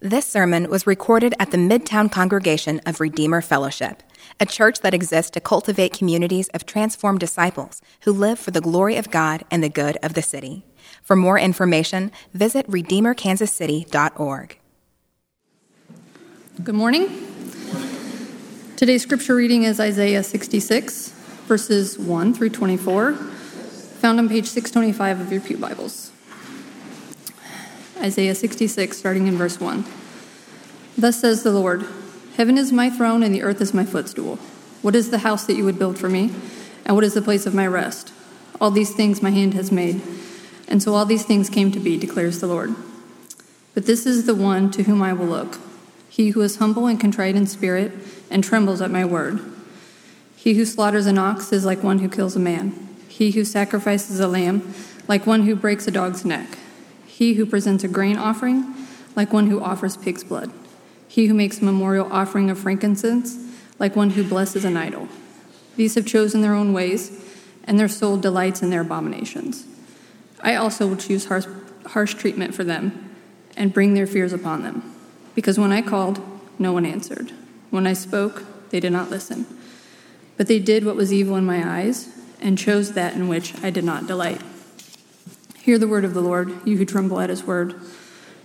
This sermon was recorded at the Midtown congregation of Redeemer Fellowship, a church that exists to cultivate communities of transformed disciples who live for the glory of God and the good of the city. For more information, visit redeemerkansascity.org. Good morning. Today's scripture reading is Isaiah 66, verses 1 through 24, found on page 625 of your Pew Bibles. Isaiah 66, starting in verse 1. Thus says the Lord Heaven is my throne, and the earth is my footstool. What is the house that you would build for me? And what is the place of my rest? All these things my hand has made. And so all these things came to be, declares the Lord. But this is the one to whom I will look he who is humble and contrite in spirit and trembles at my word. He who slaughters an ox is like one who kills a man. He who sacrifices a lamb, like one who breaks a dog's neck. He who presents a grain offering, like one who offers pig's blood. He who makes a memorial offering of frankincense, like one who blesses an idol. These have chosen their own ways, and their soul delights in their abominations. I also will choose harsh, harsh treatment for them and bring their fears upon them. Because when I called, no one answered. When I spoke, they did not listen. But they did what was evil in my eyes and chose that in which I did not delight. Hear the word of the Lord, you who tremble at his word.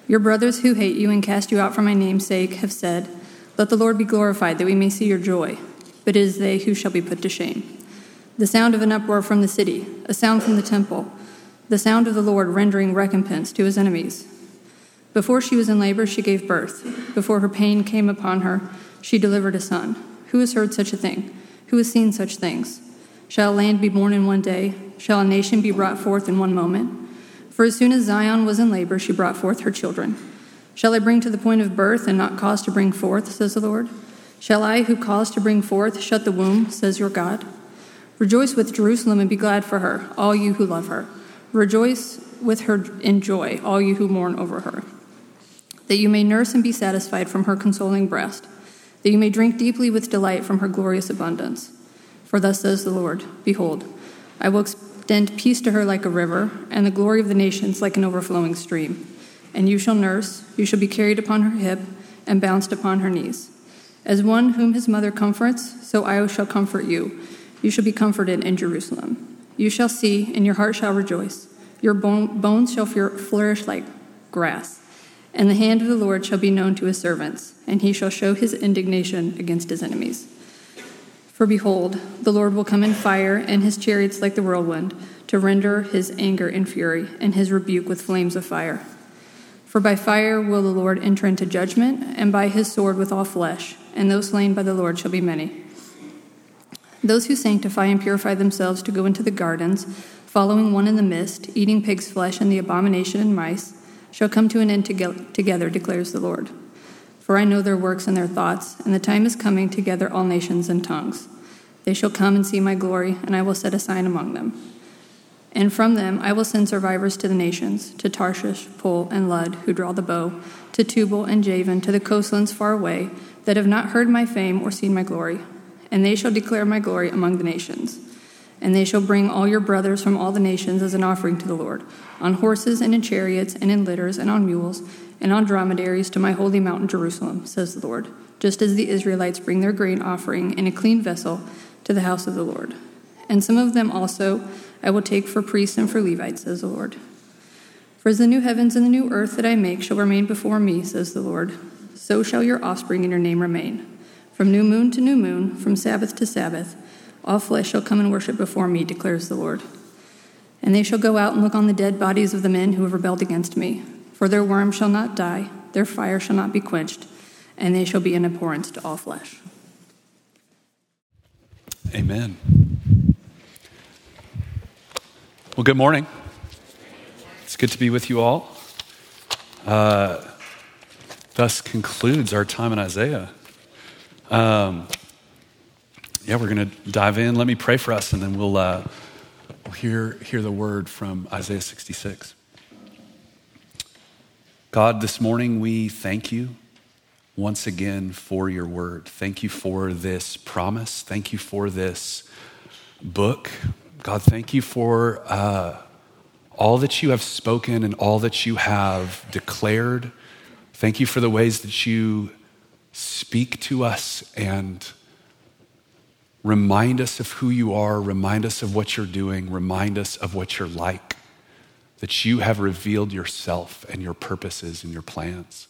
Your brothers who hate you and cast you out for my name's sake have said, Let the Lord be glorified, that we may see your joy. But it is they who shall be put to shame. The sound of an uproar from the city, a sound from the temple, the sound of the Lord rendering recompense to his enemies. Before she was in labor, she gave birth. Before her pain came upon her, she delivered a son. Who has heard such a thing? Who has seen such things? Shall a land be born in one day? Shall a nation be brought forth in one moment? For as soon as Zion was in labor, she brought forth her children. Shall I bring to the point of birth and not cause to bring forth, says the Lord? Shall I, who cause to bring forth, shut the womb, says your God? Rejoice with Jerusalem and be glad for her, all you who love her. Rejoice with her in joy, all you who mourn over her. That you may nurse and be satisfied from her consoling breast, that you may drink deeply with delight from her glorious abundance. For thus says the Lord Behold, I will extend peace to her like a river, and the glory of the nations like an overflowing stream. And you shall nurse, you shall be carried upon her hip, and bounced upon her knees. As one whom his mother comforts, so I shall comfort you. You shall be comforted in Jerusalem. You shall see, and your heart shall rejoice. Your bones shall flourish like grass. And the hand of the Lord shall be known to his servants, and he shall show his indignation against his enemies. For behold, the Lord will come in fire, and his chariots like the whirlwind, to render his anger in fury, and his rebuke with flames of fire. For by fire will the Lord enter into judgment, and by his sword with all flesh, and those slain by the Lord shall be many. Those who sanctify and purify themselves to go into the gardens, following one in the mist, eating pig's flesh and the abomination and mice, shall come to an end together, declares the Lord. For I know their works and their thoughts, and the time is coming to gather all nations and tongues. They shall come and see my glory, and I will set a sign among them. And from them I will send survivors to the nations, to Tarshish, Pul, and Lud, who draw the bow, to Tubal and Javan, to the coastlands far away, that have not heard my fame or seen my glory. And they shall declare my glory among the nations. And they shall bring all your brothers from all the nations as an offering to the Lord, on horses and in chariots and in litters and on mules and on dromedaries to my holy mountain Jerusalem, says the Lord, just as the Israelites bring their grain offering in a clean vessel to the house of the Lord. And some of them also I will take for priests and for Levites, says the Lord. For as the new heavens and the new earth that I make shall remain before me, says the Lord, so shall your offspring and your name remain. From new moon to new moon, from Sabbath to Sabbath, all flesh shall come and worship before me, declares the Lord. And they shall go out and look on the dead bodies of the men who have rebelled against me for their worm shall not die, their fire shall not be quenched, and they shall be an abhorrence to all flesh. Amen. Well, good morning. It's good to be with you all. Uh, thus concludes our time in Isaiah. Um, yeah, we're going to dive in. Let me pray for us, and then we'll, uh, we'll hear, hear the word from Isaiah 66. God, this morning we thank you once again for your word. Thank you for this promise. Thank you for this book. God, thank you for uh, all that you have spoken and all that you have declared Thank you for the ways that you speak to us and remind us of who you are, remind us of what you're doing, remind us of what you're like, that you have revealed yourself and your purposes and your plans.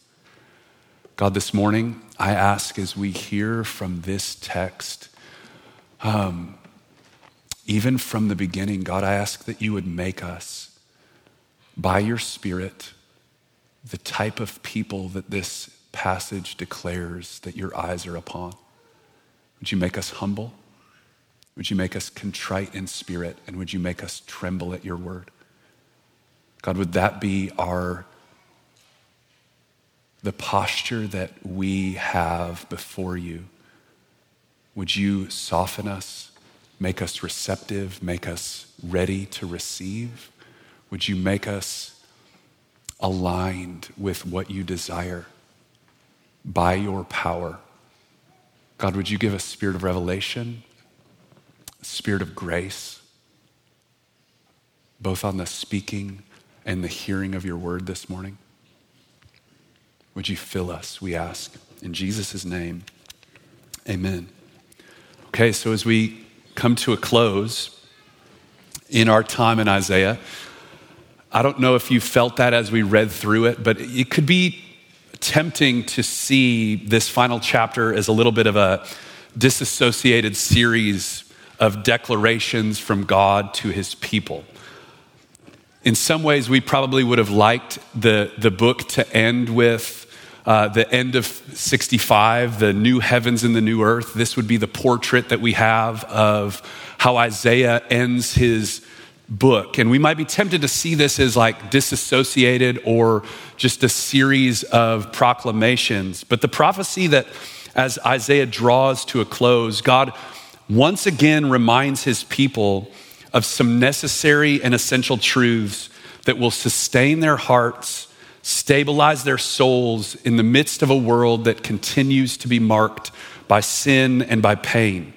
God, this morning, I ask as we hear from this text, um, even from the beginning, God, I ask that you would make us, by your Spirit, the type of people that this passage declares that your eyes are upon. Would you make us humble? Would you make us contrite in spirit? And would you make us tremble at your word? God, would that be our the posture that we have before you? Would you soften us, make us receptive, make us ready to receive? Would you make us aligned with what you desire by your power? God, would you give us spirit of revelation, spirit of grace, both on the speaking and the hearing of your word this morning? Would you fill us, we ask. In Jesus' name, amen. Okay, so as we come to a close in our time in Isaiah, I don't know if you felt that as we read through it, but it could be tempting to see this final chapter as a little bit of a disassociated series of declarations from God to his people. In some ways, we probably would have liked the, the book to end with uh, the end of 65, the new heavens and the new earth. This would be the portrait that we have of how Isaiah ends his book. And we might be tempted to see this as like disassociated or just a series of proclamations. But the prophecy that as Isaiah draws to a close, God once again reminds his people of some necessary and essential truths that will sustain their hearts, stabilize their souls in the midst of a world that continues to be marked by sin and by pain.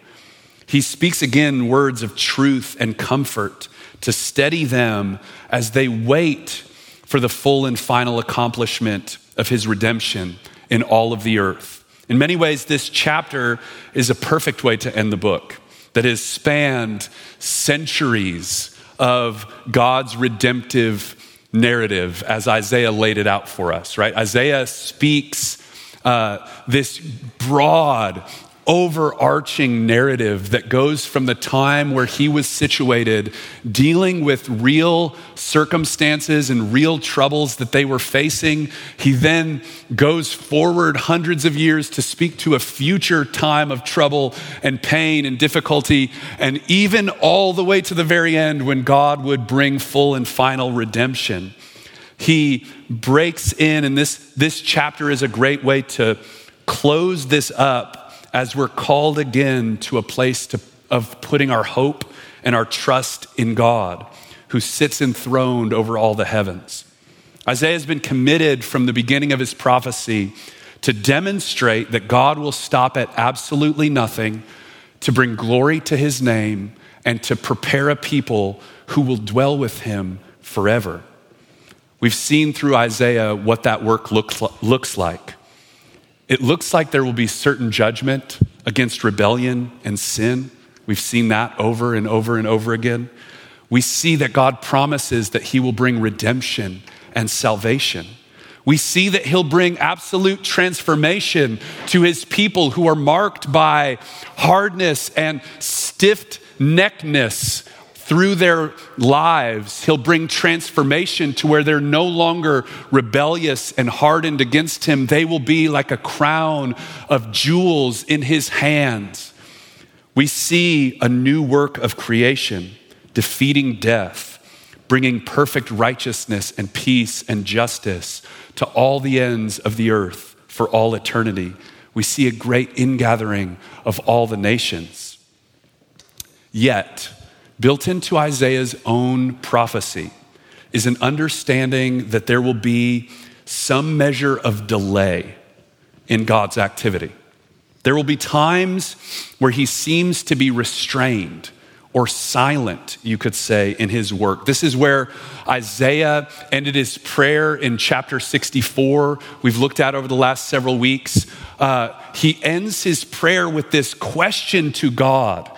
He speaks again words of truth and comfort to steady them as they wait for the full and final accomplishment of his redemption in all of the earth. In many ways, this chapter is a perfect way to end the book that has spanned centuries of God's redemptive narrative as Isaiah laid it out for us, right? Isaiah speaks uh, this broad, overarching narrative that goes from the time where he was situated, dealing with real circumstances and real troubles that they were facing. He then goes forward hundreds of years to speak to a future time of trouble and pain and difficulty, and even all the way to the very end when God would bring full and final redemption. He breaks in, and this, this chapter is a great way to close this up as we're called again to a place to, of putting our hope and our trust in God, who sits enthroned over all the heavens. Isaiah has been committed from the beginning of his prophecy to demonstrate that God will stop at absolutely nothing to bring glory to his name and to prepare a people who will dwell with him forever. We've seen through Isaiah what that work looks, looks like. It looks like there will be certain judgment against rebellion and sin. We've seen that over and over and over again. We see that God promises that He will bring redemption and salvation. We see that He'll bring absolute transformation to His people who are marked by hardness and stiff neckness through their lives, he'll bring transformation to where they're no longer rebellious and hardened against him. They will be like a crown of jewels in his hands. We see a new work of creation, defeating death, bringing perfect righteousness and peace and justice to all the ends of the earth for all eternity. We see a great ingathering of all the nations. Yet, Built into Isaiah's own prophecy is an understanding that there will be some measure of delay in God's activity. There will be times where he seems to be restrained or silent, you could say, in his work. This is where Isaiah ended his prayer in chapter 64. We've looked at over the last several weeks. Uh, he ends his prayer with this question to God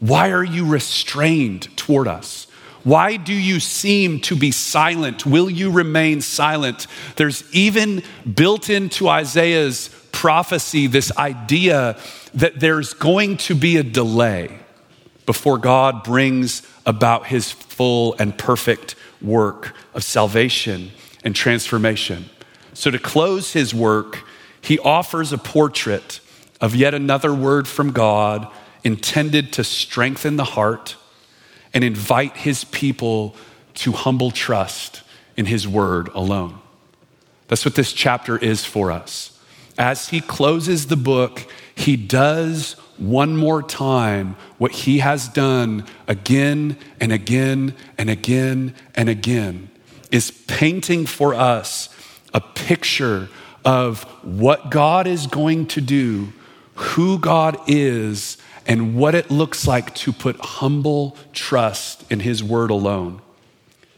Why are you restrained toward us? Why do you seem to be silent? Will you remain silent? There's even built into Isaiah's prophecy this idea that there's going to be a delay before God brings about his full and perfect work of salvation and transformation. So, to close his work, he offers a portrait of yet another word from God intended to strengthen the heart and invite his people to humble trust in his word alone. That's what this chapter is for us. As he closes the book, he does one more time what he has done again and again and again and again is painting for us a picture of what God is going to do, who God is, and what it looks like to put humble trust in his word alone.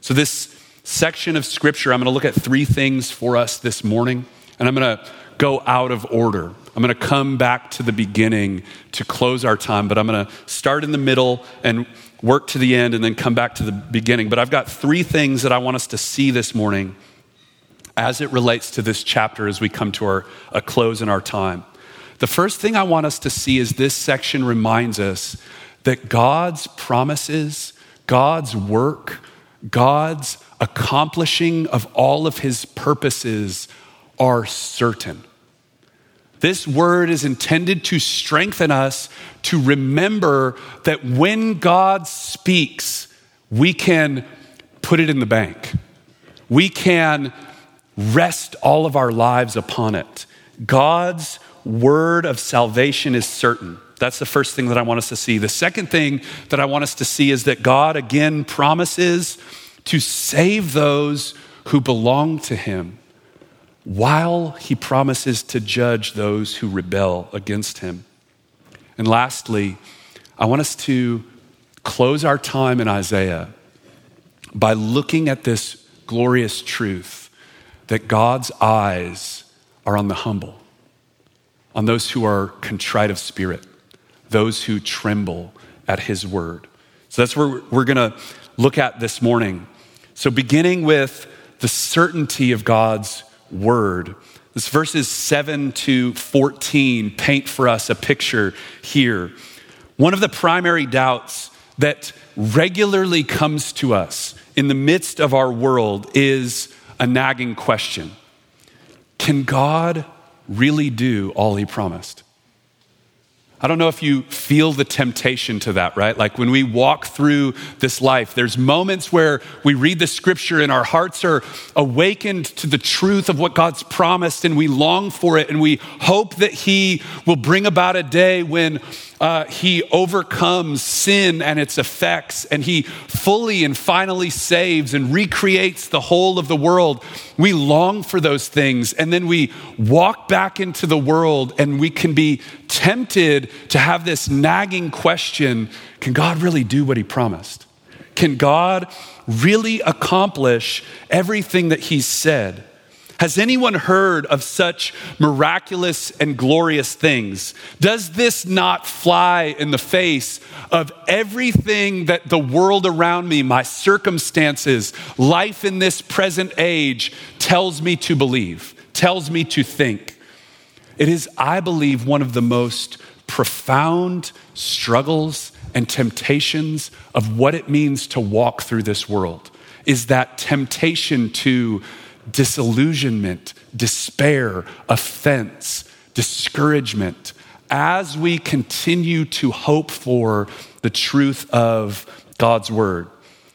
So, this section of scripture, I'm going to look at three things for us this morning, and I'm going to go out of order. I'm going to come back to the beginning to close our time, but I'm going to start in the middle and work to the end and then come back to the beginning. But I've got three things that I want us to see this morning as it relates to this chapter as we come to our, a close in our time. The first thing I want us to see is this section reminds us that God's promises, God's work, God's accomplishing of all of his purposes are certain. This word is intended to strengthen us to remember that when God speaks, we can put it in the bank. We can rest all of our lives upon it. God's word of salvation is certain. That's the first thing that I want us to see. The second thing that I want us to see is that God again promises to save those who belong to him while he promises to judge those who rebel against him. And lastly, I want us to close our time in Isaiah by looking at this glorious truth that God's eyes are on the humble, on those who are contrite of spirit, those who tremble at his word. So that's where we're going to look at this morning. So, beginning with the certainty of God's word. This verses 7 to 14 paint for us a picture here. One of the primary doubts that regularly comes to us in the midst of our world is a nagging question Can God really do all he promised? I don't know if you feel the temptation to that, right? Like when we walk through this life, there's moments where we read the scripture and our hearts are awakened to the truth of what God's promised and we long for it and we hope that He will bring about a day when uh, he overcomes sin and its effects, and he fully and finally saves and recreates the whole of the world. We long for those things, and then we walk back into the world, and we can be tempted to have this nagging question Can God really do what he promised? Can God really accomplish everything that he said? Has anyone heard of such miraculous and glorious things? Does this not fly in the face of everything that the world around me, my circumstances, life in this present age tells me to believe, tells me to think? It is, I believe, one of the most profound struggles and temptations of what it means to walk through this world is that temptation to disillusionment, despair, offense, discouragement, as we continue to hope for the truth of God's word.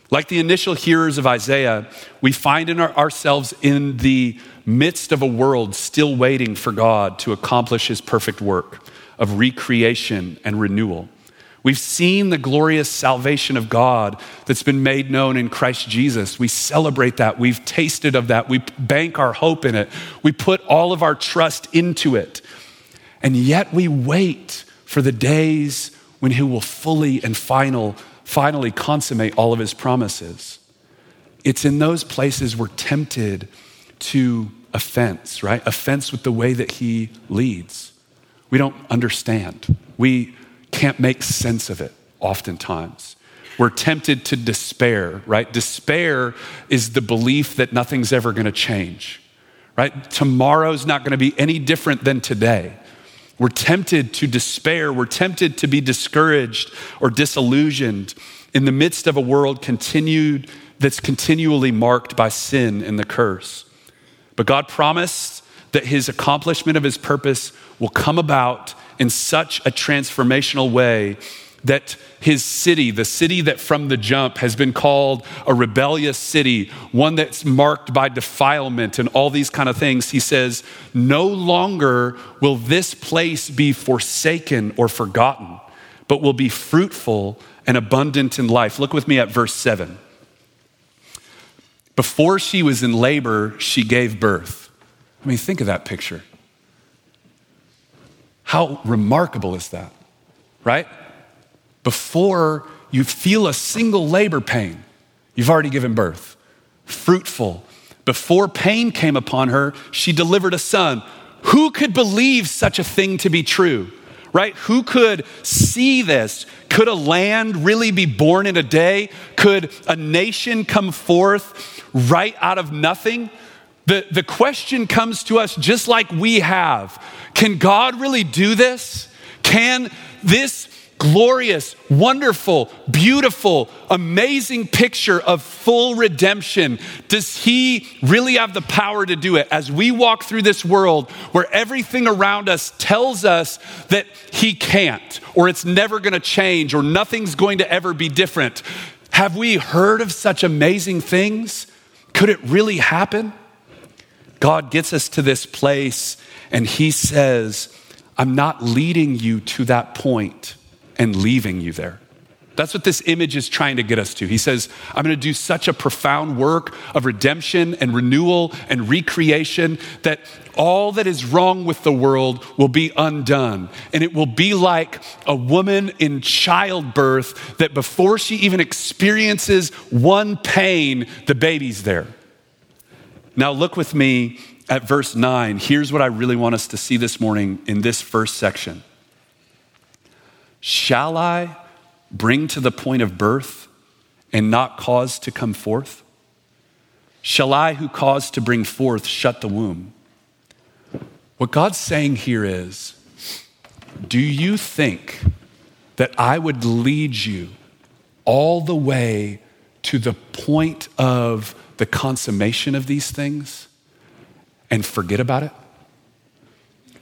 Like the initial hearers of Isaiah, we find in our, ourselves in the midst of a world still waiting for God to accomplish his perfect work of recreation and renewal. We've seen the glorious salvation of God that's been made known in Christ Jesus. We celebrate that. We've tasted of that. We bank our hope in it. We put all of our trust into it. And yet we wait for the days when He will fully and final, finally consummate all of his promises. It's in those places we're tempted to offense, right? Offense with the way that he leads. We don't understand. We can't make sense of it oftentimes. We're tempted to despair, right? Despair is the belief that nothing's ever going to change, right? Tomorrow's not going to be any different than today. We're tempted to despair. We're tempted to be discouraged or disillusioned in the midst of a world continued that's continually marked by sin and the curse. But God promised that his accomplishment of his purpose will come about in such a transformational way that his city, the city that from the jump has been called a rebellious city, one that's marked by defilement and all these kind of things, he says, no longer will this place be forsaken or forgotten, but will be fruitful and abundant in life. Look with me at verse 7. Before she was in labor, she gave birth. I mean, think of that picture. How remarkable is that, right? Before you feel a single labor pain, you've already given birth. Fruitful. Before pain came upon her, she delivered a son. Who could believe such a thing to be true? right? Who could see this? Could a land really be born in a day? Could a nation come forth right out of nothing? The, the question comes to us just like we have Can God really do this? Can this glorious, wonderful, beautiful, amazing picture of full redemption, does He really have the power to do it? As we walk through this world where everything around us tells us that He can't, or it's never gonna change, or nothing's going to ever be different, have we heard of such amazing things? Could it really happen? God gets us to this place and He says, I'm not leading you to that point and leaving you there. That's what this image is trying to get us to. He says, I'm going to do such a profound work of redemption and renewal and recreation that all that is wrong with the world will be undone. And it will be like a woman in childbirth that before she even experiences one pain, the baby's there. Now, look with me at verse 9. Here's what I really want us to see this morning in this first section. Shall I bring to the point of birth and not cause to come forth? Shall I, who caused to bring forth, shut the womb? What God's saying here is Do you think that I would lead you all the way to the point of the consummation of these things and forget about it?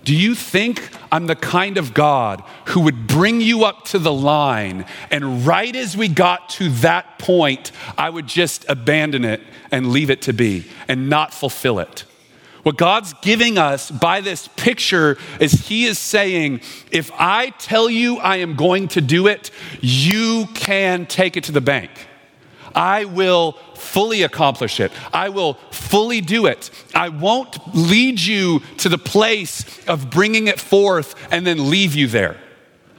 Do you think I'm the kind of God who would bring you up to the line and right as we got to that point, I would just abandon it and leave it to be and not fulfill it? What God's giving us by this picture is He is saying, if I tell you I am going to do it, you can take it to the bank. I will fully accomplish it. I will fully do it. I won't lead you to the place of bringing it forth and then leave you there.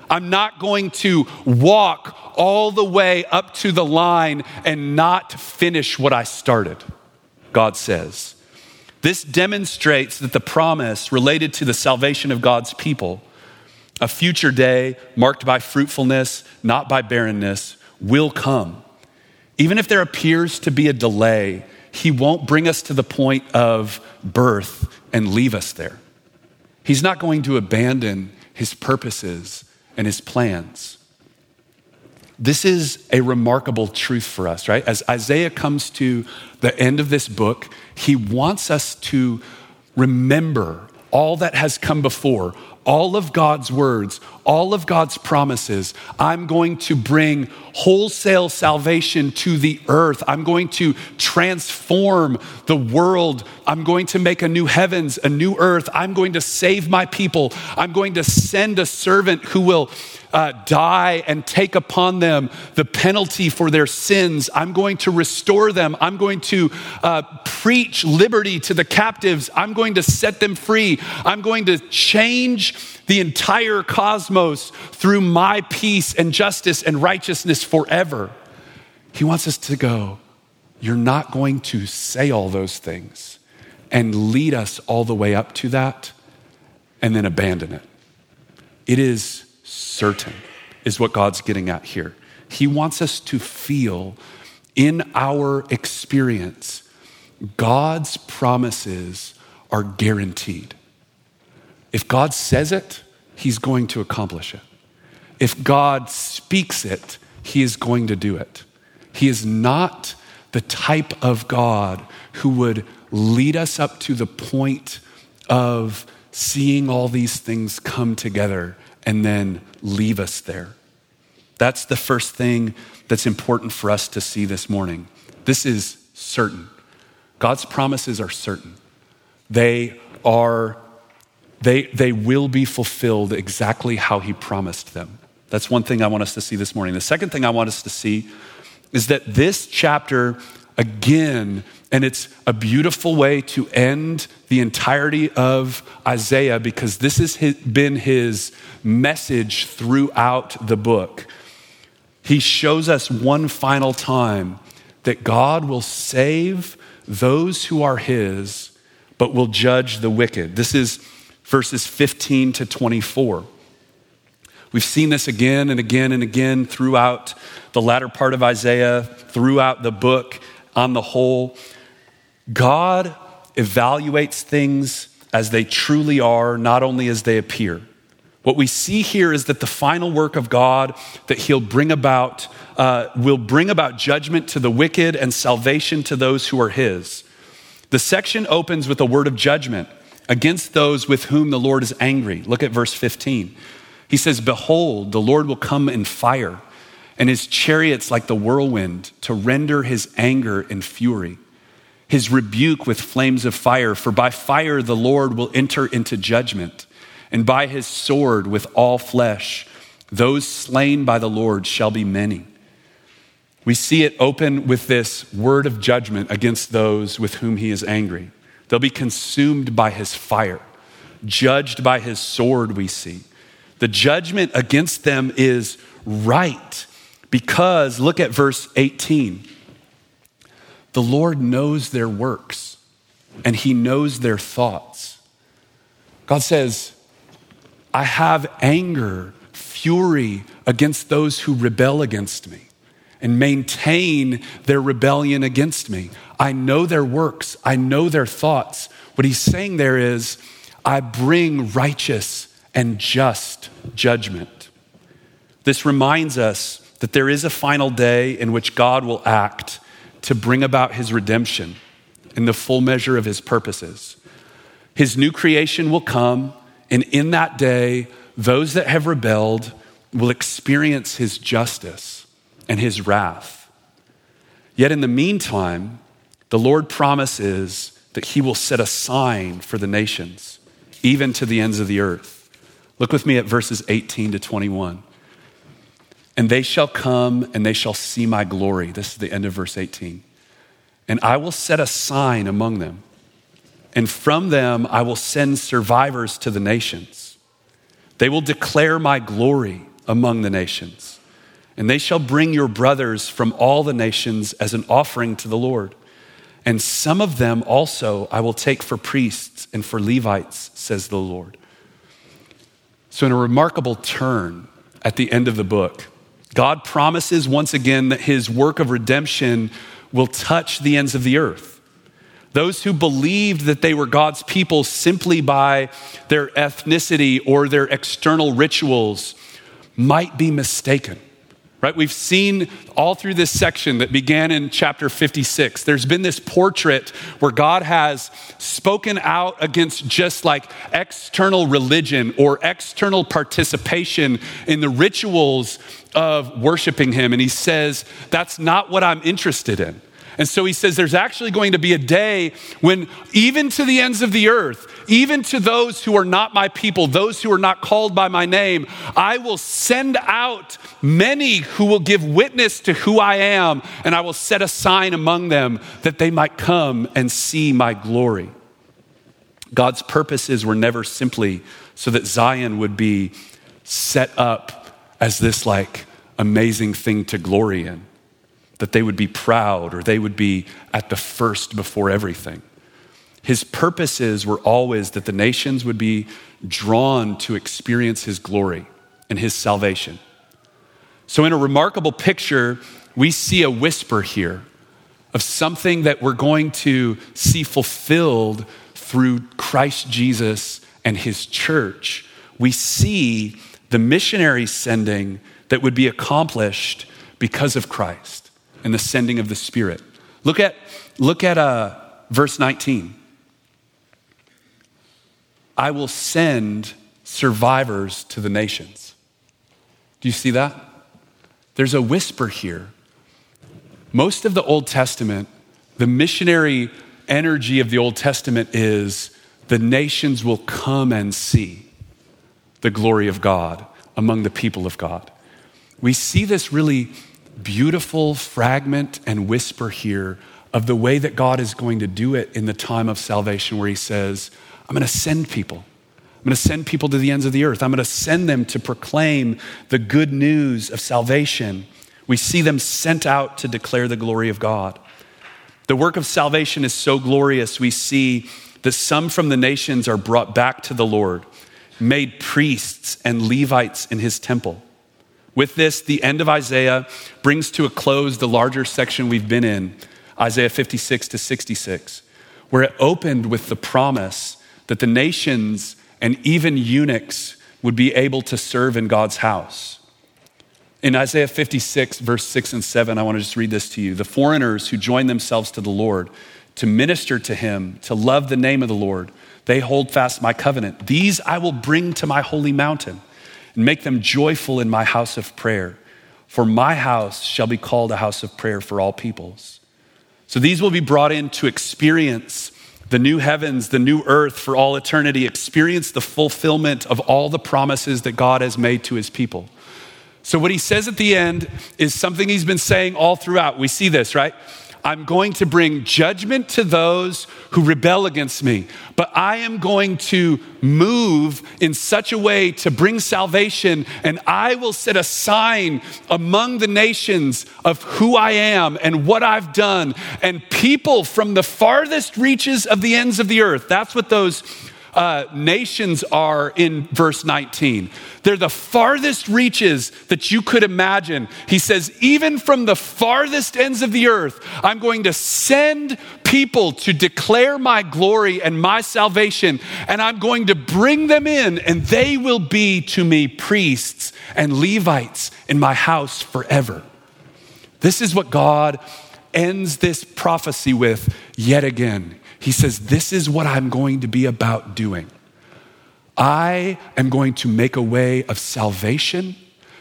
I'm not going to walk all the way up to the line and not finish what I started, God says. This demonstrates that the promise related to the salvation of God's people, a future day marked by fruitfulness, not by barrenness, will come. Even if there appears to be a delay, He won't bring us to the point of birth and leave us there. He's not going to abandon His purposes and His plans. This is a remarkable truth for us, right? As Isaiah comes to the end of this book, he wants us to remember all that has come before, all of God's words, all of God's promises. I'm going to bring wholesale salvation to the earth. I'm going to transform the world. I'm going to make a new heavens, a new earth. I'm going to save my people. I'm going to send a servant who will uh, die and take upon them the penalty for their sins. I'm going to restore them. I'm going to uh, preach liberty to the captives. I'm going to set them free. I'm going to change the entire cosmos through my peace and justice and righteousness forever. He wants us to go, You're not going to say all those things and lead us all the way up to that and then abandon it. It is certain, is what God's getting at here. He wants us to feel in our experience, God's promises are guaranteed. If God says it, He's going to accomplish it. If God speaks it, He is going to do it. He is not the type of God who would lead us up to the point of seeing all these things come together and then leave us there. That's the first thing that's important for us to see this morning. This is certain. God's promises are certain. They are they, they will be fulfilled exactly how he promised them. That's one thing I want us to see this morning. The second thing I want us to see is that this chapter, again, and it's a beautiful way to end the entirety of Isaiah because this has been his message throughout the book. He shows us one final time that God will save those who are his, but will judge the wicked. This is verses 15 to 24. We've seen this again and again and again throughout the latter part of Isaiah, throughout the book on the whole. God evaluates things as they truly are, not only as they appear. What we see here is that the final work of God that He'll bring about uh, will bring about judgment to the wicked and salvation to those who are His. The section opens with a word of judgment against those with whom the Lord is angry. Look at verse 15. He says, Behold, the Lord will come in fire, and his chariots like the whirlwind to render his anger and fury, his rebuke with flames of fire. For by fire the Lord will enter into judgment and by his sword with all flesh. Those slain by the Lord shall be many. We see it open with this word of judgment against those with whom he is angry. They'll be consumed by his fire, judged by his sword, we see. The judgment against them is right because, look at verse 18. The Lord knows their works and he knows their thoughts. God says, I have anger, fury against those who rebel against me and maintain their rebellion against me. I know their works, I know their thoughts. What he's saying there is, I bring righteous and just judgment. This reminds us that there is a final day in which God will act to bring about his redemption in the full measure of his purposes. His new creation will come and in that day, those that have rebelled will experience his justice and his wrath. Yet in the meantime, the Lord promises that he will set a sign for the nations, even to the ends of the earth. Look with me at verses 18 to 21. And they shall come and they shall see my glory. This is the end of verse 18. And I will set a sign among them and from them I will send survivors to the nations. They will declare my glory among the nations, and they shall bring your brothers from all the nations as an offering to the Lord. And some of them also I will take for priests and for Levites, says the Lord. So, in a remarkable turn at the end of the book, God promises once again that his work of redemption will touch the ends of the earth. Those who believed that they were God's people simply by their ethnicity or their external rituals might be mistaken. Right? We've seen all through this section that began in chapter 56. There's been this portrait where God has spoken out against just like external religion or external participation in the rituals of worshiping Him. And He says, That's not what I'm interested in. And so he says there's actually going to be a day when, even to the ends of the earth, even to those who are not my people, those who are not called by my name, I will send out many who will give witness to who I am, and I will set a sign among them that they might come and see my glory. God's purposes were never simply so that Zion would be set up as this like amazing thing to glory in, that they would be proud or they would be at the first before everything. His purposes were always that the nations would be drawn to experience his glory and his salvation. So, in a remarkable picture, we see a whisper here of something that we're going to see fulfilled through Christ Jesus and his church. We see the missionary sending that would be accomplished because of Christ and the sending of the Spirit. Look at, look at uh, verse 19. I will send survivors to the nations. Do you see that? There's a whisper here. Most of the Old Testament, the missionary energy of the Old Testament is the nations will come and see the glory of God among the people of God. We see this really beautiful fragment and whisper here of the way that God is going to do it in the time of salvation, where He says, I'm going to send people. I'm going to send people to the ends of the earth. I'm going to send them to proclaim the good news of salvation. We see them sent out to declare the glory of God. The work of salvation is so glorious, we see that some from the nations are brought back to the Lord, made priests and Levites in his temple. With this, the end of Isaiah brings to a close the larger section we've been in, Isaiah 56 to 66, where it opened with the promise that the nations and even eunuchs would be able to serve in God's house. In Isaiah 56, verse 6 and 7, I want to just read this to you. The foreigners who join themselves to the Lord to minister to him, to love the name of the Lord, they hold fast my covenant. These I will bring to my holy mountain and make them joyful in my house of prayer. For my house shall be called a house of prayer for all peoples. So these will be brought in to experience the new heavens, the new earth for all eternity, experience the fulfillment of all the promises that God has made to his people. So, what he says at the end is something he's been saying all throughout. We see this, right? I'm going to bring judgment to those who rebel against me, but I am going to move in such a way to bring salvation, and I will set a sign among the nations of who I am and what I've done, and people from the farthest reaches of the ends of the earth. That's what those uh, nations are in verse 19. They're the farthest reaches that you could imagine. He says, even from the farthest ends of the earth, I'm going to send people to declare my glory and my salvation, and I'm going to bring them in, and they will be to me priests and Levites in my house forever. This is what God ends this prophecy with yet again. He says, This is what I'm going to be about doing. I am going to make a way of salvation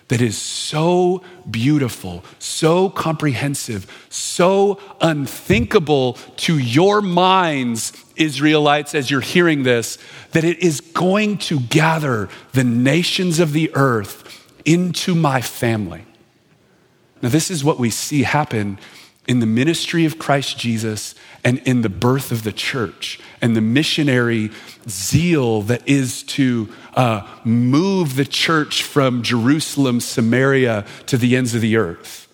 that is so beautiful, so comprehensive, so unthinkable to your minds, Israelites, as you're hearing this, that it is going to gather the nations of the earth into my family. Now, this is what we see happen in the ministry of Christ Jesus and in the birth of the church and the missionary zeal that is to uh, move the church from Jerusalem, Samaria to the ends of the earth.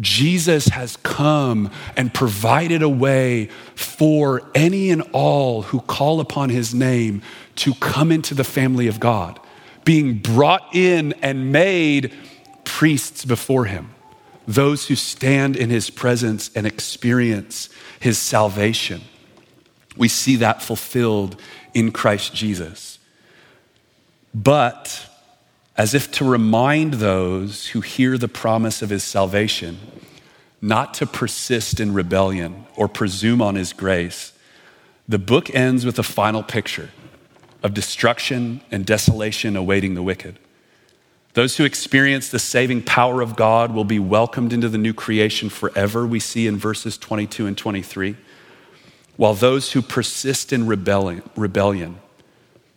Jesus has come and provided a way for any and all who call upon his name to come into the family of God, being brought in and made priests before him those who stand in his presence and experience his salvation. We see that fulfilled in Christ Jesus. But, as if to remind those who hear the promise of his salvation not to persist in rebellion or presume on his grace, the book ends with a final picture of destruction and desolation awaiting the wicked. Those who experience the saving power of God will be welcomed into the new creation forever, we see in verses 22 and 23. While those who persist in rebellion, rebellion,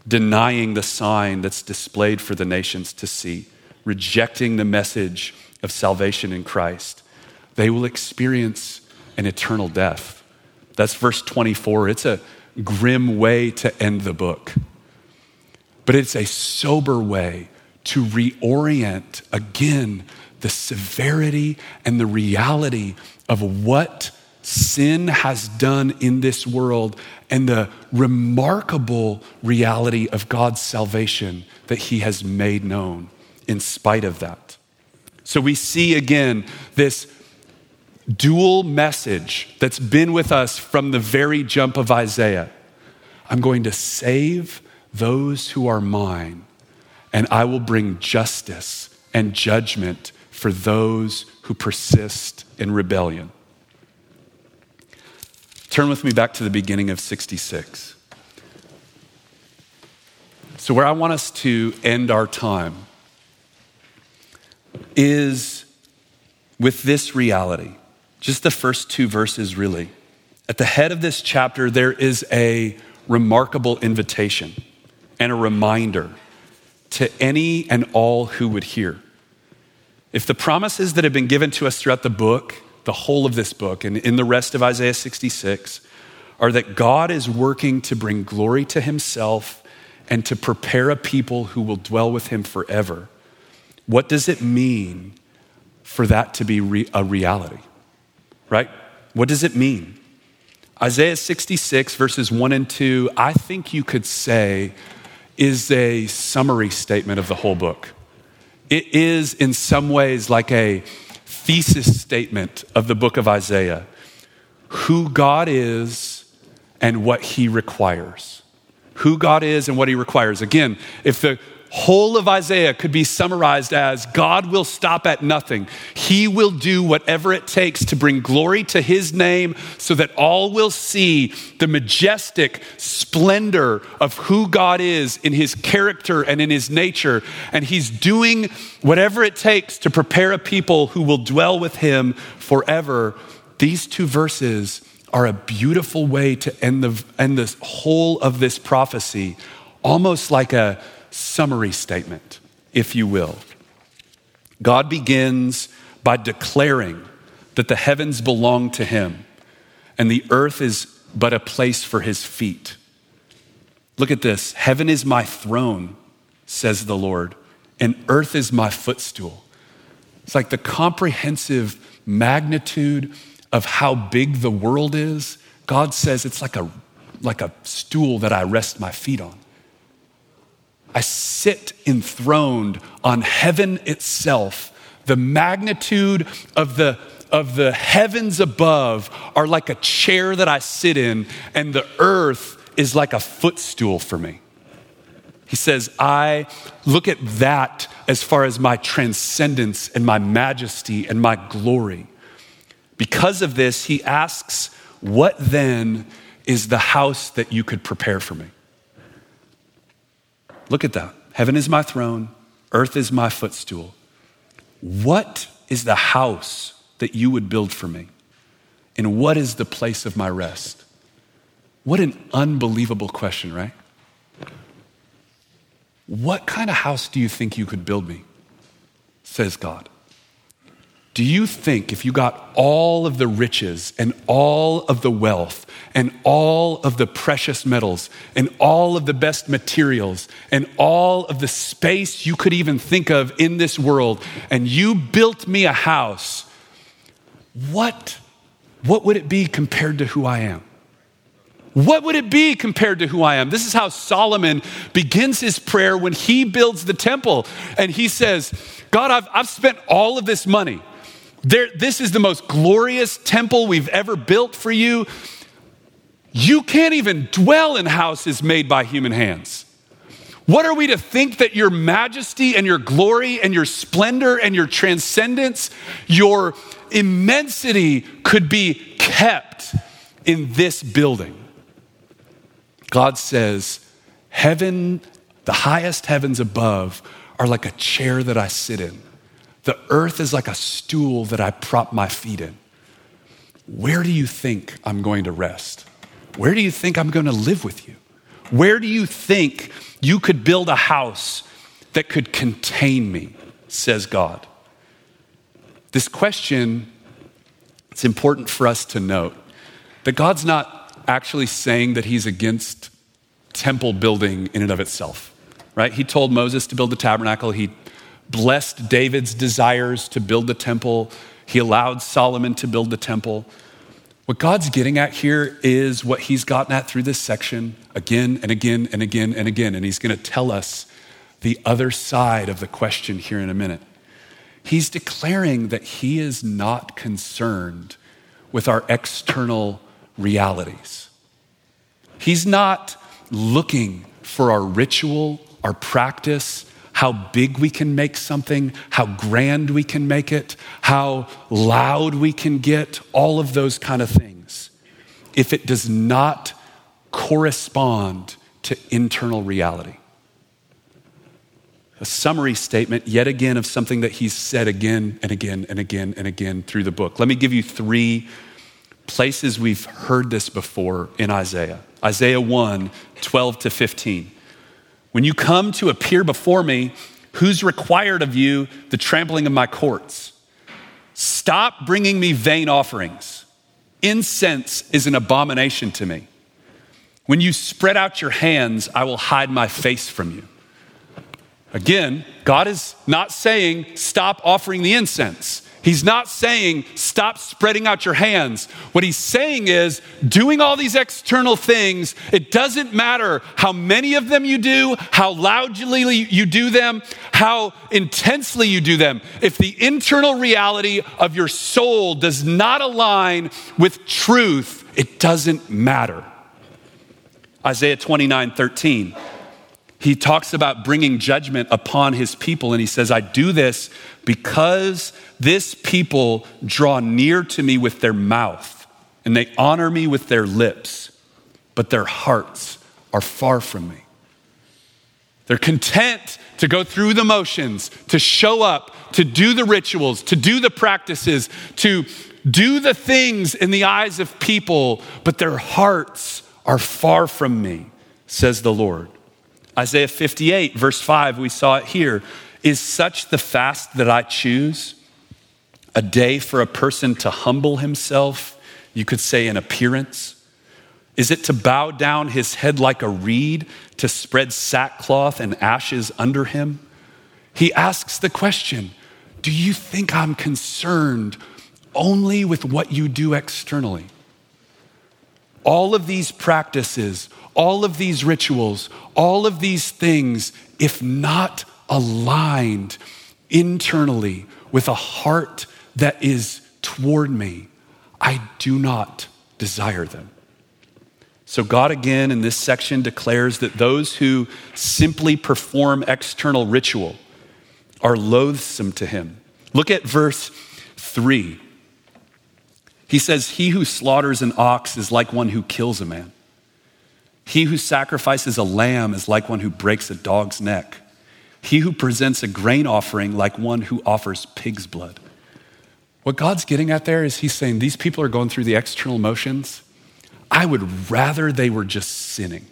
denying the sign that's displayed for the nations to see, rejecting the message of salvation in Christ, they will experience an eternal death. That's verse 24. It's a grim way to end the book, but it's a sober way to reorient again the severity and the reality of what sin has done in this world and the remarkable reality of God's salvation that He has made known in spite of that. So we see again this dual message that's been with us from the very jump of Isaiah. I'm going to save those who are mine, and I will bring justice and judgment for those who persist in rebellion. Turn with me back to the beginning of 66. So, where I want us to end our time is with this reality. Just the first two verses, really. At the head of this chapter, there is a remarkable invitation and a reminder to any and all who would hear. If the promises that have been given to us throughout the book, the whole of this book, and in the rest of Isaiah 66, are that God is working to bring glory to himself and to prepare a people who will dwell with him forever, what does it mean for that to be re- a reality? Right? What does it mean? Isaiah 66, verses 1 and 2, I think you could say is a summary statement of the whole book. It is, in some ways, like a thesis statement of the book of Isaiah who God is and what he requires. Who God is and what he requires. Again, if the whole of Isaiah could be summarized as God will stop at nothing. He will do whatever it takes to bring glory to his name so that all will see the majestic splendor of who God is in his character and in his nature. And he's doing whatever it takes to prepare a people who will dwell with him forever. These two verses are a beautiful way to end the, end the whole of this prophecy, almost like a summary statement, if you will. God begins by declaring that the heavens belong to him and the earth is but a place for his feet. Look at this Heaven is my throne, says the Lord, and earth is my footstool. It's like the comprehensive magnitude of how big the world is. God says it's like a, like a stool that I rest my feet on. I sit enthroned on heaven itself. The magnitude of the, of the heavens above are like a chair that I sit in, and the earth is like a footstool for me. He says, I look at that as far as my transcendence and my majesty and my glory. Because of this, he asks, What then is the house that you could prepare for me? Look at that. Heaven is my throne, earth is my footstool. What is the house that you would build for me? And what is the place of my rest? What an unbelievable question, right? What kind of house do you think you could build me? Says God. Do you think if you got all of the riches and all of the wealth and all of the precious metals and all of the best materials and all of the space you could even think of in this world, and you built me a house, what, what would it be compared to who I am? What would it be compared to who I am? This is how Solomon begins his prayer when he builds the temple. And he says, God, I've, I've spent all of this money. There, this is the most glorious temple we've ever built for you. You can't even dwell in houses made by human hands. What are we to think that your majesty and your glory and your splendor and your transcendence, your immensity could be kept in this building? God says, Heaven, the highest heavens above, are like a chair that I sit in. The earth is like a stool that I prop my feet in. Where do you think I'm going to rest? Where do you think I'm going to live with you? Where do you think you could build a house that could contain me? Says God. This question, it's important for us to note that God's not actually saying that He's against temple building in and of itself. right? He told Moses to build the tabernacle. He blessed David's desires to build the temple. He allowed Solomon to build the temple. What God's getting at here is what he's gotten at through this section again and again and again and again. And he's going to tell us the other side of the question here in a minute. He's declaring that he is not concerned with our external realities. He's not looking for our ritual, our practice, how big we can make something, how grand we can make it, how loud we can get, all of those kind of things. If it does not correspond to internal reality. A summary statement, yet again, of something that he's said again and again and again and again through the book. Let me give you three places we've heard this before in Isaiah. Isaiah 1 12 to 15. When you come to appear before me, who's required of you the trampling of my courts? Stop bringing me vain offerings. Incense is an abomination to me. When you spread out your hands, I will hide my face from you. Again, God is not saying stop offering the incense. He's not saying stop spreading out your hands. What he's saying is doing all these external things, it doesn't matter how many of them you do, how loudly you do them, how intensely you do them. If the internal reality of your soul does not align with truth, it doesn't matter. Isaiah 29 13 he talks about bringing judgment upon his people, and he says, I do this because this people draw near to me with their mouth, and they honor me with their lips, but their hearts are far from me. They're content to go through the motions, to show up, to do the rituals, to do the practices, to do the things in the eyes of people, but their hearts are far from me, says the Lord. Isaiah 58, verse 5, we saw it here. Is such the fast that I choose? A day for a person to humble himself, you could say an appearance? Is it to bow down his head like a reed, to spread sackcloth and ashes under him? He asks the question Do you think I'm concerned only with what you do externally? All of these practices, all of these rituals, all of these things, if not aligned internally with a heart that is toward me, I do not desire them. So, God again in this section declares that those who simply perform external ritual are loathsome to Him. Look at verse 3. He says, He who slaughters an ox is like one who kills a man. He who sacrifices a lamb is like one who breaks a dog's neck. He who presents a grain offering like one who offers pig's blood. What God's getting at there is He's saying these people are going through the external motions. I would rather they were just sinning.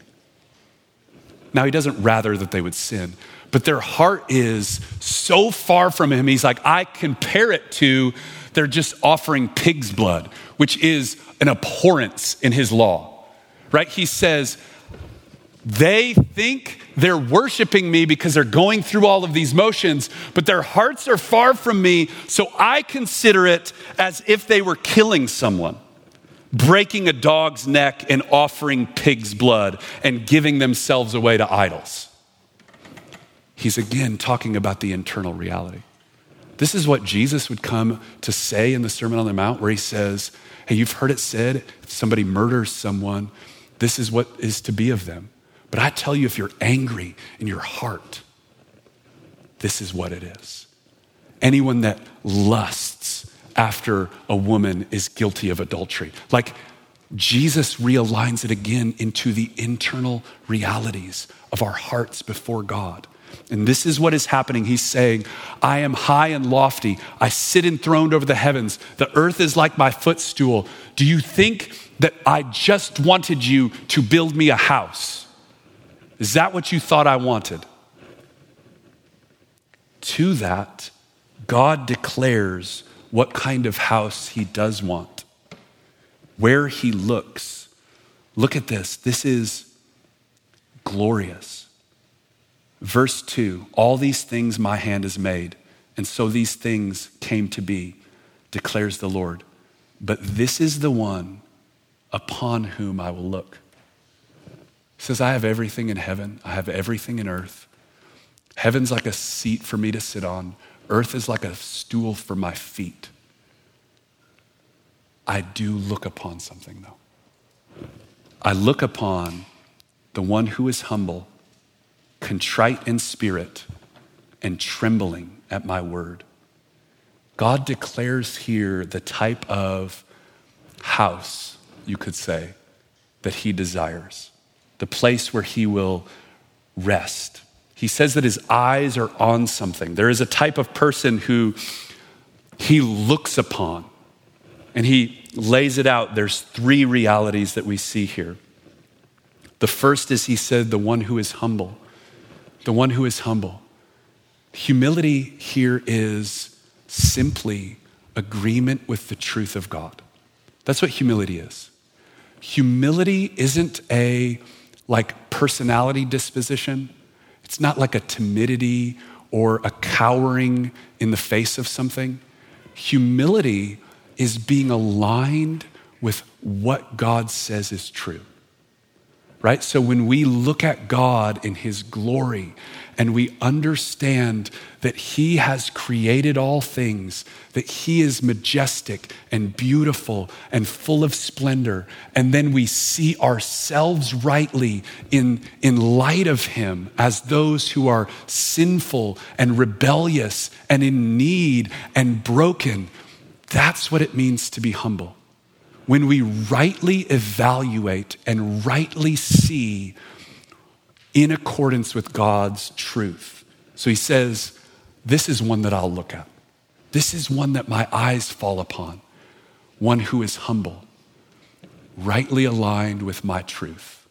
Now, He doesn't rather that they would sin, but their heart is so far from Him. He's like, I compare it to they're just offering pig's blood, which is an abhorrence in His law right? He says, they think they're worshiping me because they're going through all of these motions, but their hearts are far from me, so I consider it as if they were killing someone, breaking a dog's neck and offering pig's blood and giving themselves away to idols. He's again talking about the internal reality. This is what Jesus would come to say in the Sermon on the Mount, where he says, Hey, you've heard it said, if somebody murders someone, this is what is to be of them. But I tell you, if you're angry in your heart, this is what it is. Anyone that lusts after a woman is guilty of adultery. Like Jesus realigns it again into the internal realities of our hearts before God. And this is what is happening. He's saying, I am high and lofty. I sit enthroned over the heavens. The earth is like my footstool. Do you think that I just wanted you to build me a house? Is that what you thought I wanted? To that, God declares what kind of house he does want, where he looks. Look at this. This is glorious Verse 2 All these things my hand has made, and so these things came to be, declares the Lord. But this is the one upon whom I will look. Says, I have everything in heaven, I have everything in earth. Heaven's like a seat for me to sit on, earth is like a stool for my feet. I do look upon something, though. I look upon the one who is humble, contrite in spirit, and trembling at my word. God declares here the type of house, you could say, that he desires, the place where he will rest. He says that his eyes are on something. There is a type of person who he looks upon and he lays it out. There's three realities that we see here. The first is he said, the one who is humble. The one who is humble. Humility here is simply agreement with the truth of God. That's what humility is. Humility isn't a like personality disposition. It's not like a timidity or a cowering in the face of something. Humility is being aligned with what God says is true right? So when we look at God in His glory and we understand that He has created all things, that He is majestic and beautiful and full of splendor, and then we see ourselves rightly in, in light of Him as those who are sinful and rebellious and in need and broken, that's what it means to be humble. When we rightly evaluate and rightly see in accordance with God's truth. So he says, This is one that I'll look at. This is one that my eyes fall upon. One who is humble, rightly aligned with my truth,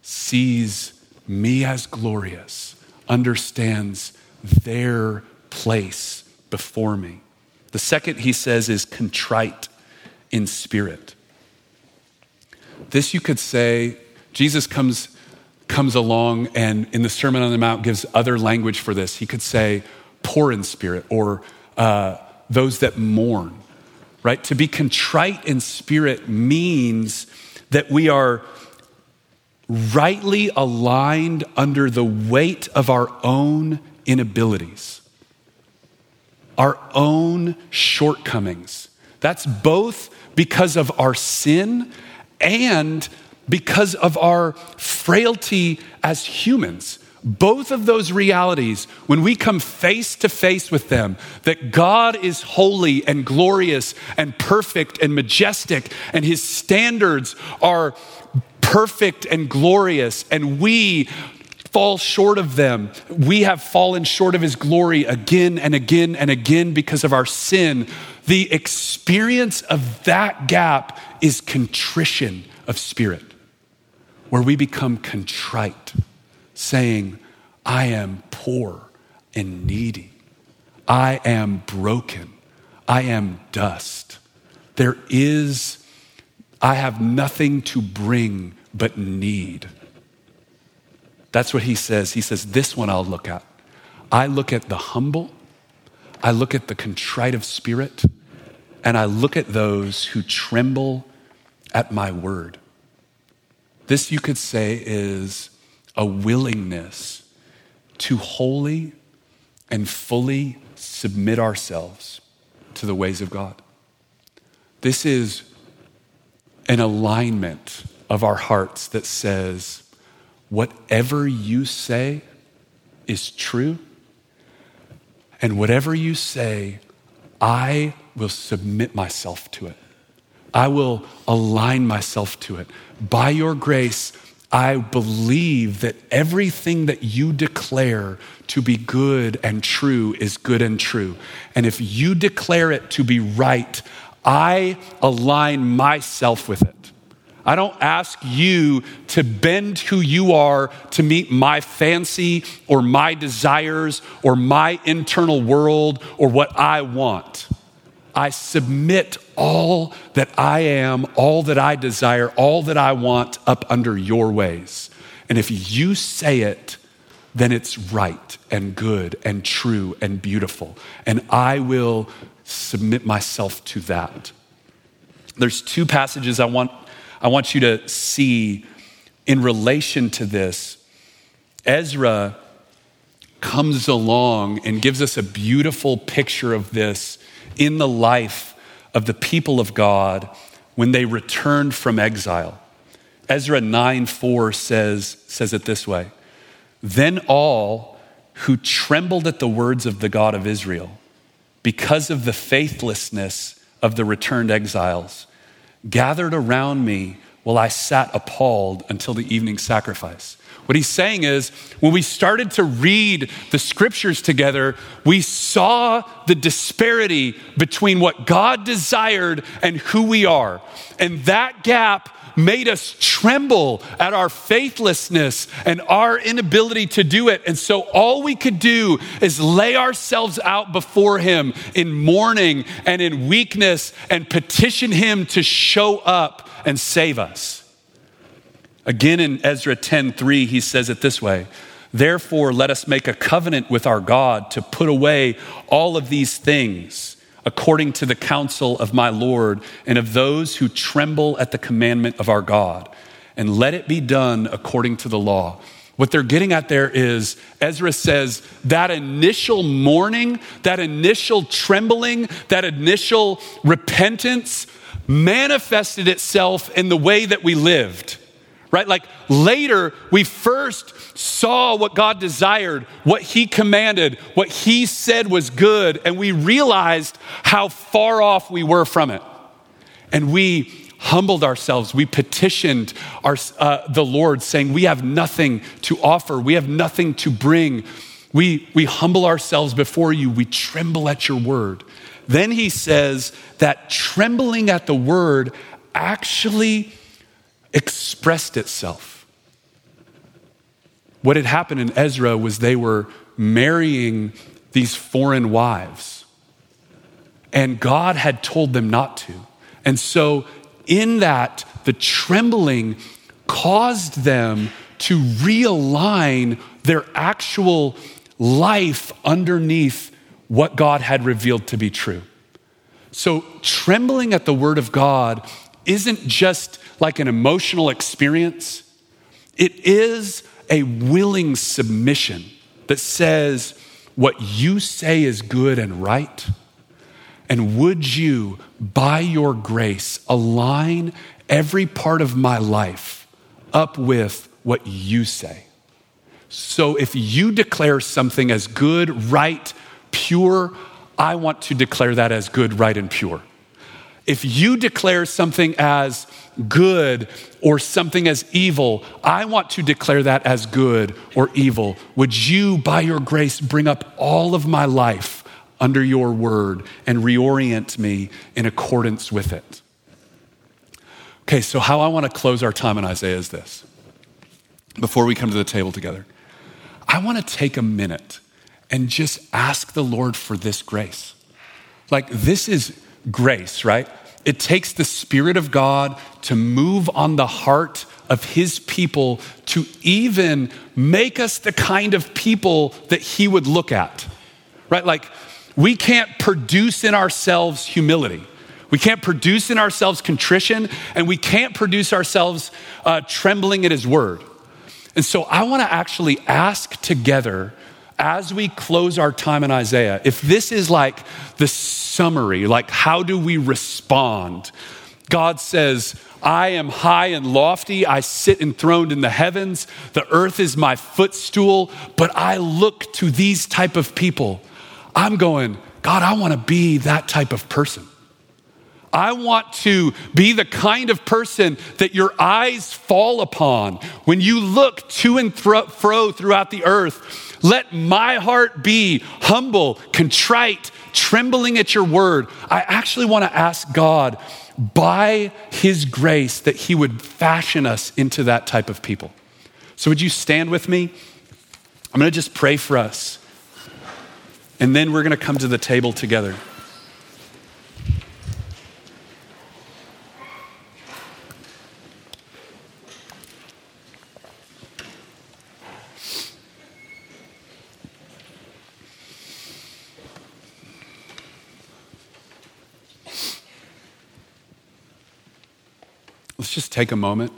sees me as glorious, understands their place before me. The second he says is contrite in spirit. This you could say, Jesus comes, comes along and in the Sermon on the Mount gives other language for this. He could say, poor in spirit or uh, those that mourn, right? To be contrite in spirit means that we are rightly aligned under the weight of our own inabilities, our own shortcomings. That's both because of our sin and because of our frailty as humans. Both of those realities, when we come face to face with them, that God is holy and glorious and perfect and majestic, and his standards are perfect and glorious, and we fall short of them. We have fallen short of his glory again and again and again because of our sin. The experience of that gap is contrition of spirit, where we become contrite, saying, I am poor and needy. I am broken. I am dust. There is, I have nothing to bring but need. That's what he says. He says, This one I'll look at. I look at the humble, I look at the contrite of spirit, and I look at those who tremble at my word. This, you could say, is a willingness to wholly and fully submit ourselves to the ways of God. This is an alignment of our hearts that says, whatever you say is true, and whatever you say, I will submit myself to it. I will align myself to it. By your grace, I believe that everything that you declare to be good and true is good and true. And if you declare it to be right, I align myself with it. I don't ask you to bend who you are to meet my fancy or my desires or my internal world or what I want. I submit all that I am, all that I desire, all that I want up under your ways. And if you say it, then it's right and good and true and beautiful. And I will submit myself to that. There's two passages I want, I want you to see in relation to this. Ezra comes along and gives us a beautiful picture of this in the life of the people of God when they returned from exile. Ezra 9 4 says, says it this way Then all who trembled at the words of the God of Israel, because of the faithlessness of the returned exiles, gathered around me while I sat appalled until the evening sacrifice. What he's saying is, when we started to read the scriptures together, we saw the disparity between what God desired and who we are. And that gap made us tremble at our faithlessness and our inability to do it. And so all we could do is lay ourselves out before Him in mourning and in weakness and petition Him to show up and save us. Again in Ezra 10:3 he says it this way, "Therefore let us make a covenant with our God to put away all of these things according to the counsel of my Lord and of those who tremble at the commandment of our God, and let it be done according to the law." What they're getting at there is Ezra says that initial mourning, that initial trembling, that initial repentance manifested itself in the way that we lived right? Like later, we first saw what God desired, what He commanded, what He said was good, and we realized how far off we were from it. And we humbled ourselves. We petitioned our, uh, the Lord, saying, We have nothing to offer, we have nothing to bring. We, we humble ourselves before you, we tremble at your word. Then he says that trembling at the word actually expressed itself. What had happened in Ezra was they were marrying these foreign wives, and God had told them not to. And so, in that, the trembling caused them to realign their actual life underneath what God had revealed to be true. So, trembling at the word of God isn't just like an emotional experience, it is a willing submission that says, What you say is good and right. And would you, by your grace, align every part of my life up with what you say? So if you declare something as good, right, pure, I want to declare that as good, right, and pure. If you declare something as good or something as evil, I want to declare that as good or evil. Would you, by your grace, bring up all of my life under your word and reorient me in accordance with it? Okay, so how I want to close our time in Isaiah is this before we come to the table together. I want to take a minute and just ask the Lord for this grace. Like, this is grace, right? It takes the Spirit of God to move on the heart of His people to even make us the kind of people that He would look at, right? Like, we can't produce in ourselves humility. We can't produce in ourselves contrition, and we can't produce ourselves uh, trembling at His word. And so I want to actually ask together as we close our time in Isaiah, if this is like the summary, like how do we respond? God says, I am high and lofty. I sit enthroned in the heavens. The earth is my footstool. But I look to these type of people. I'm going, God, I want to be that type of person. I want to be the kind of person that your eyes fall upon when you look to and fro throughout the earth. Let my heart be humble, contrite, trembling at your word. I actually want to ask God by his grace that he would fashion us into that type of people. So, would you stand with me? I'm going to just pray for us. And then we're going to come to the table together. Let's just take a moment,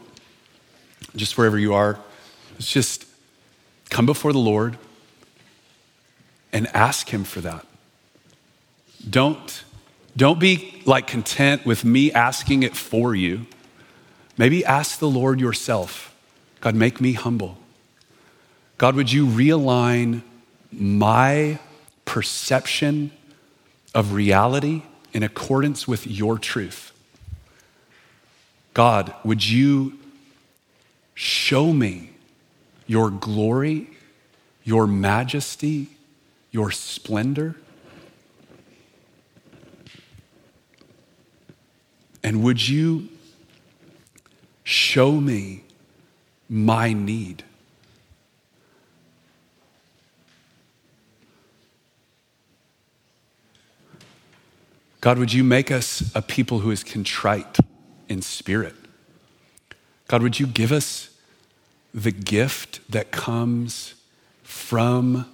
just wherever you are. Let's just come before the Lord and ask Him for that. Don't, don't be like content with me asking it for you. Maybe ask the Lord yourself God, make me humble. God, would you realign my perception of reality in accordance with your truth? God, would you show me your glory, your majesty, your splendor? And would you show me my need? God, would you make us a people who is contrite in spirit? God, would you give us the gift that comes from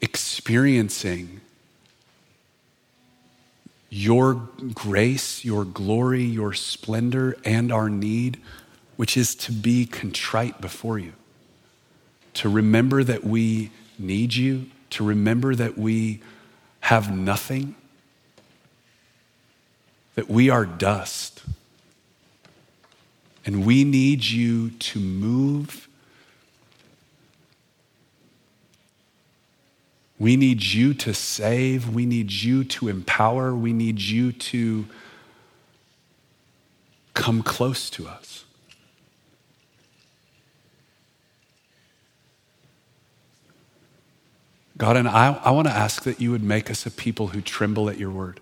experiencing your grace, your glory, your splendor, and our need, which is to be contrite before you, to remember that we need you, to remember that we have nothing, that we are dust. And we need you to move We need you to save. We need you to empower. We need you to come close to us. God, and I, I want to ask that you would make us a people who tremble at your word.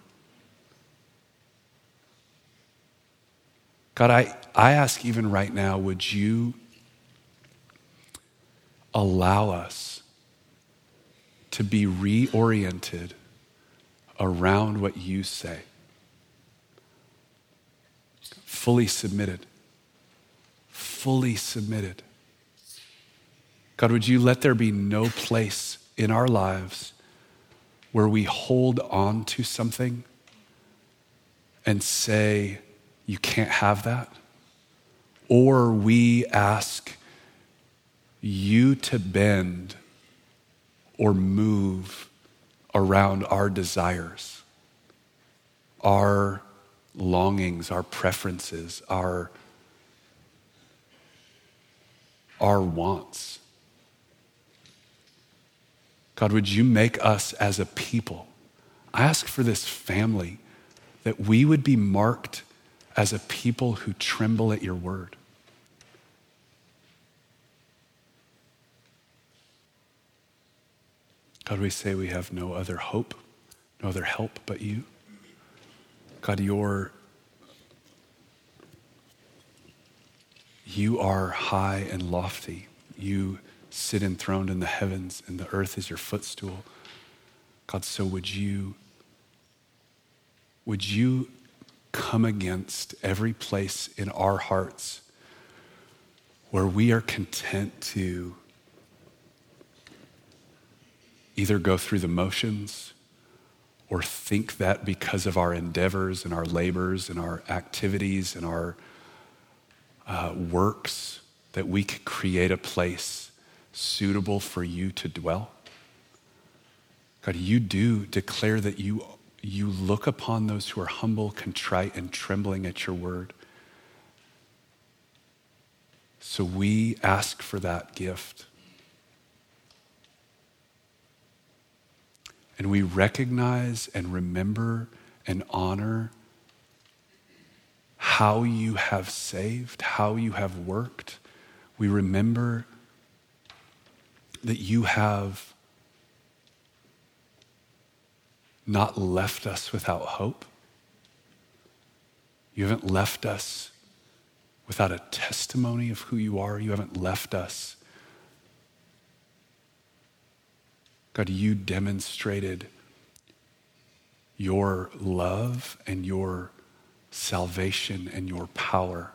God, I, I ask even right now, would you allow us to be reoriented around what you say. Fully submitted. Fully submitted. God, would you let there be no place in our lives where we hold on to something and say, you can't have that? Or we ask you to bend or move around our desires, our longings, our preferences, our, our wants. God, would you make us as a people? I ask for this family that we would be marked as a people who tremble at your word. God, we say we have no other hope, no other help but you. God, your you are high and lofty. You sit enthroned in the heavens, and the earth is your footstool. God, so would you would you come against every place in our hearts where we are content to either go through the motions or think that because of our endeavors and our labors and our activities and our uh, works that we could create a place suitable for you to dwell. God, you do declare that you, you look upon those who are humble, contrite, and trembling at your word. So we ask for that gift. and we recognize and remember and honor how you have saved, how you have worked. We remember that you have not left us without hope. You haven't left us without a testimony of who you are. You haven't left us God, you demonstrated your love and your salvation and your power.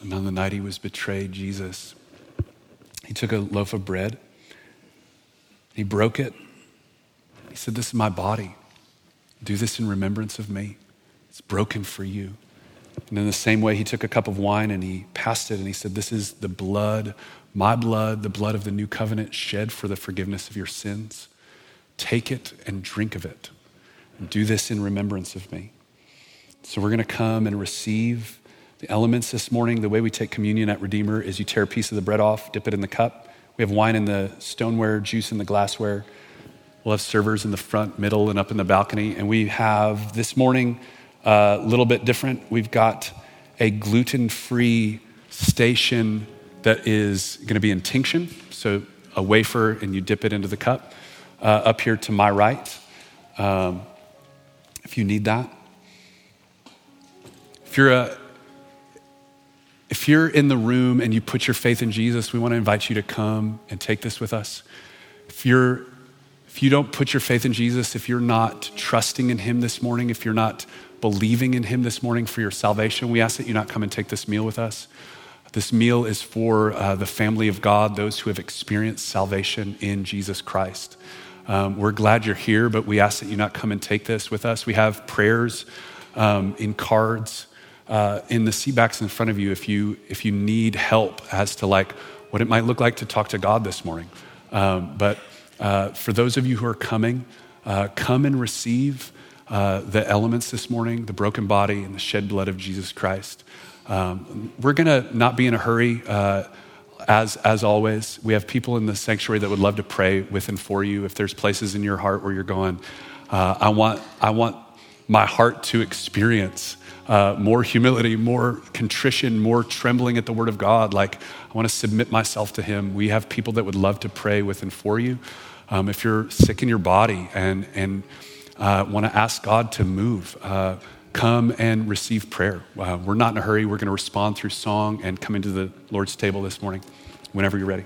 And on the night he was betrayed, Jesus, he took a loaf of bread, he broke it. He said, This is my body. Do this in remembrance of me. It's broken for you. And in the same way, he took a cup of wine and he passed it and he said, This is the blood, my blood, the blood of the new covenant shed for the forgiveness of your sins. Take it and drink of it. Do this in remembrance of me. So we're going to come and receive the elements this morning. The way we take communion at Redeemer is you tear a piece of the bread off, dip it in the cup. We have wine in the stoneware, juice in the glassware. We'll have servers in the front, middle, and up in the balcony. And we have this morning a little bit different. We've got a gluten free station that is going to be intinction. So a wafer, and you dip it into the cup. Uh, up here to my right, um, if you need that. If you're a if you're in the room and you put your faith in Jesus, we want to invite you to come and take this with us. If you're if you don't put your faith in Jesus, if you're not trusting in him this morning, if you're not believing in him this morning for your salvation, we ask that you not come and take this meal with us. This meal is for uh, the family of God, those who have experienced salvation in Jesus Christ. Um, we're glad you're here, but we ask that you not come and take this with us. We have prayers um, in cards uh, in the seatbacks in front of you if you if you need help as to like what it might look like to talk to God this morning. Um, but uh, for those of you who are coming, uh, come and receive uh, the elements this morning the broken body and the shed blood of Jesus Christ. Um, we're going to not be in a hurry. Uh, as, as always, we have people in the sanctuary that would love to pray with and for you. If there's places in your heart where you're going, uh, I, want, I want my heart to experience uh, more humility, more contrition, more trembling at the word of God. Like, I want to submit myself to Him. We have people that would love to pray with and for you. Um, if you're sick in your body and, and uh, want to ask God to move, uh, come and receive prayer. Uh, we're not in a hurry. We're going to respond through song and come into the Lord's table this morning whenever you're ready.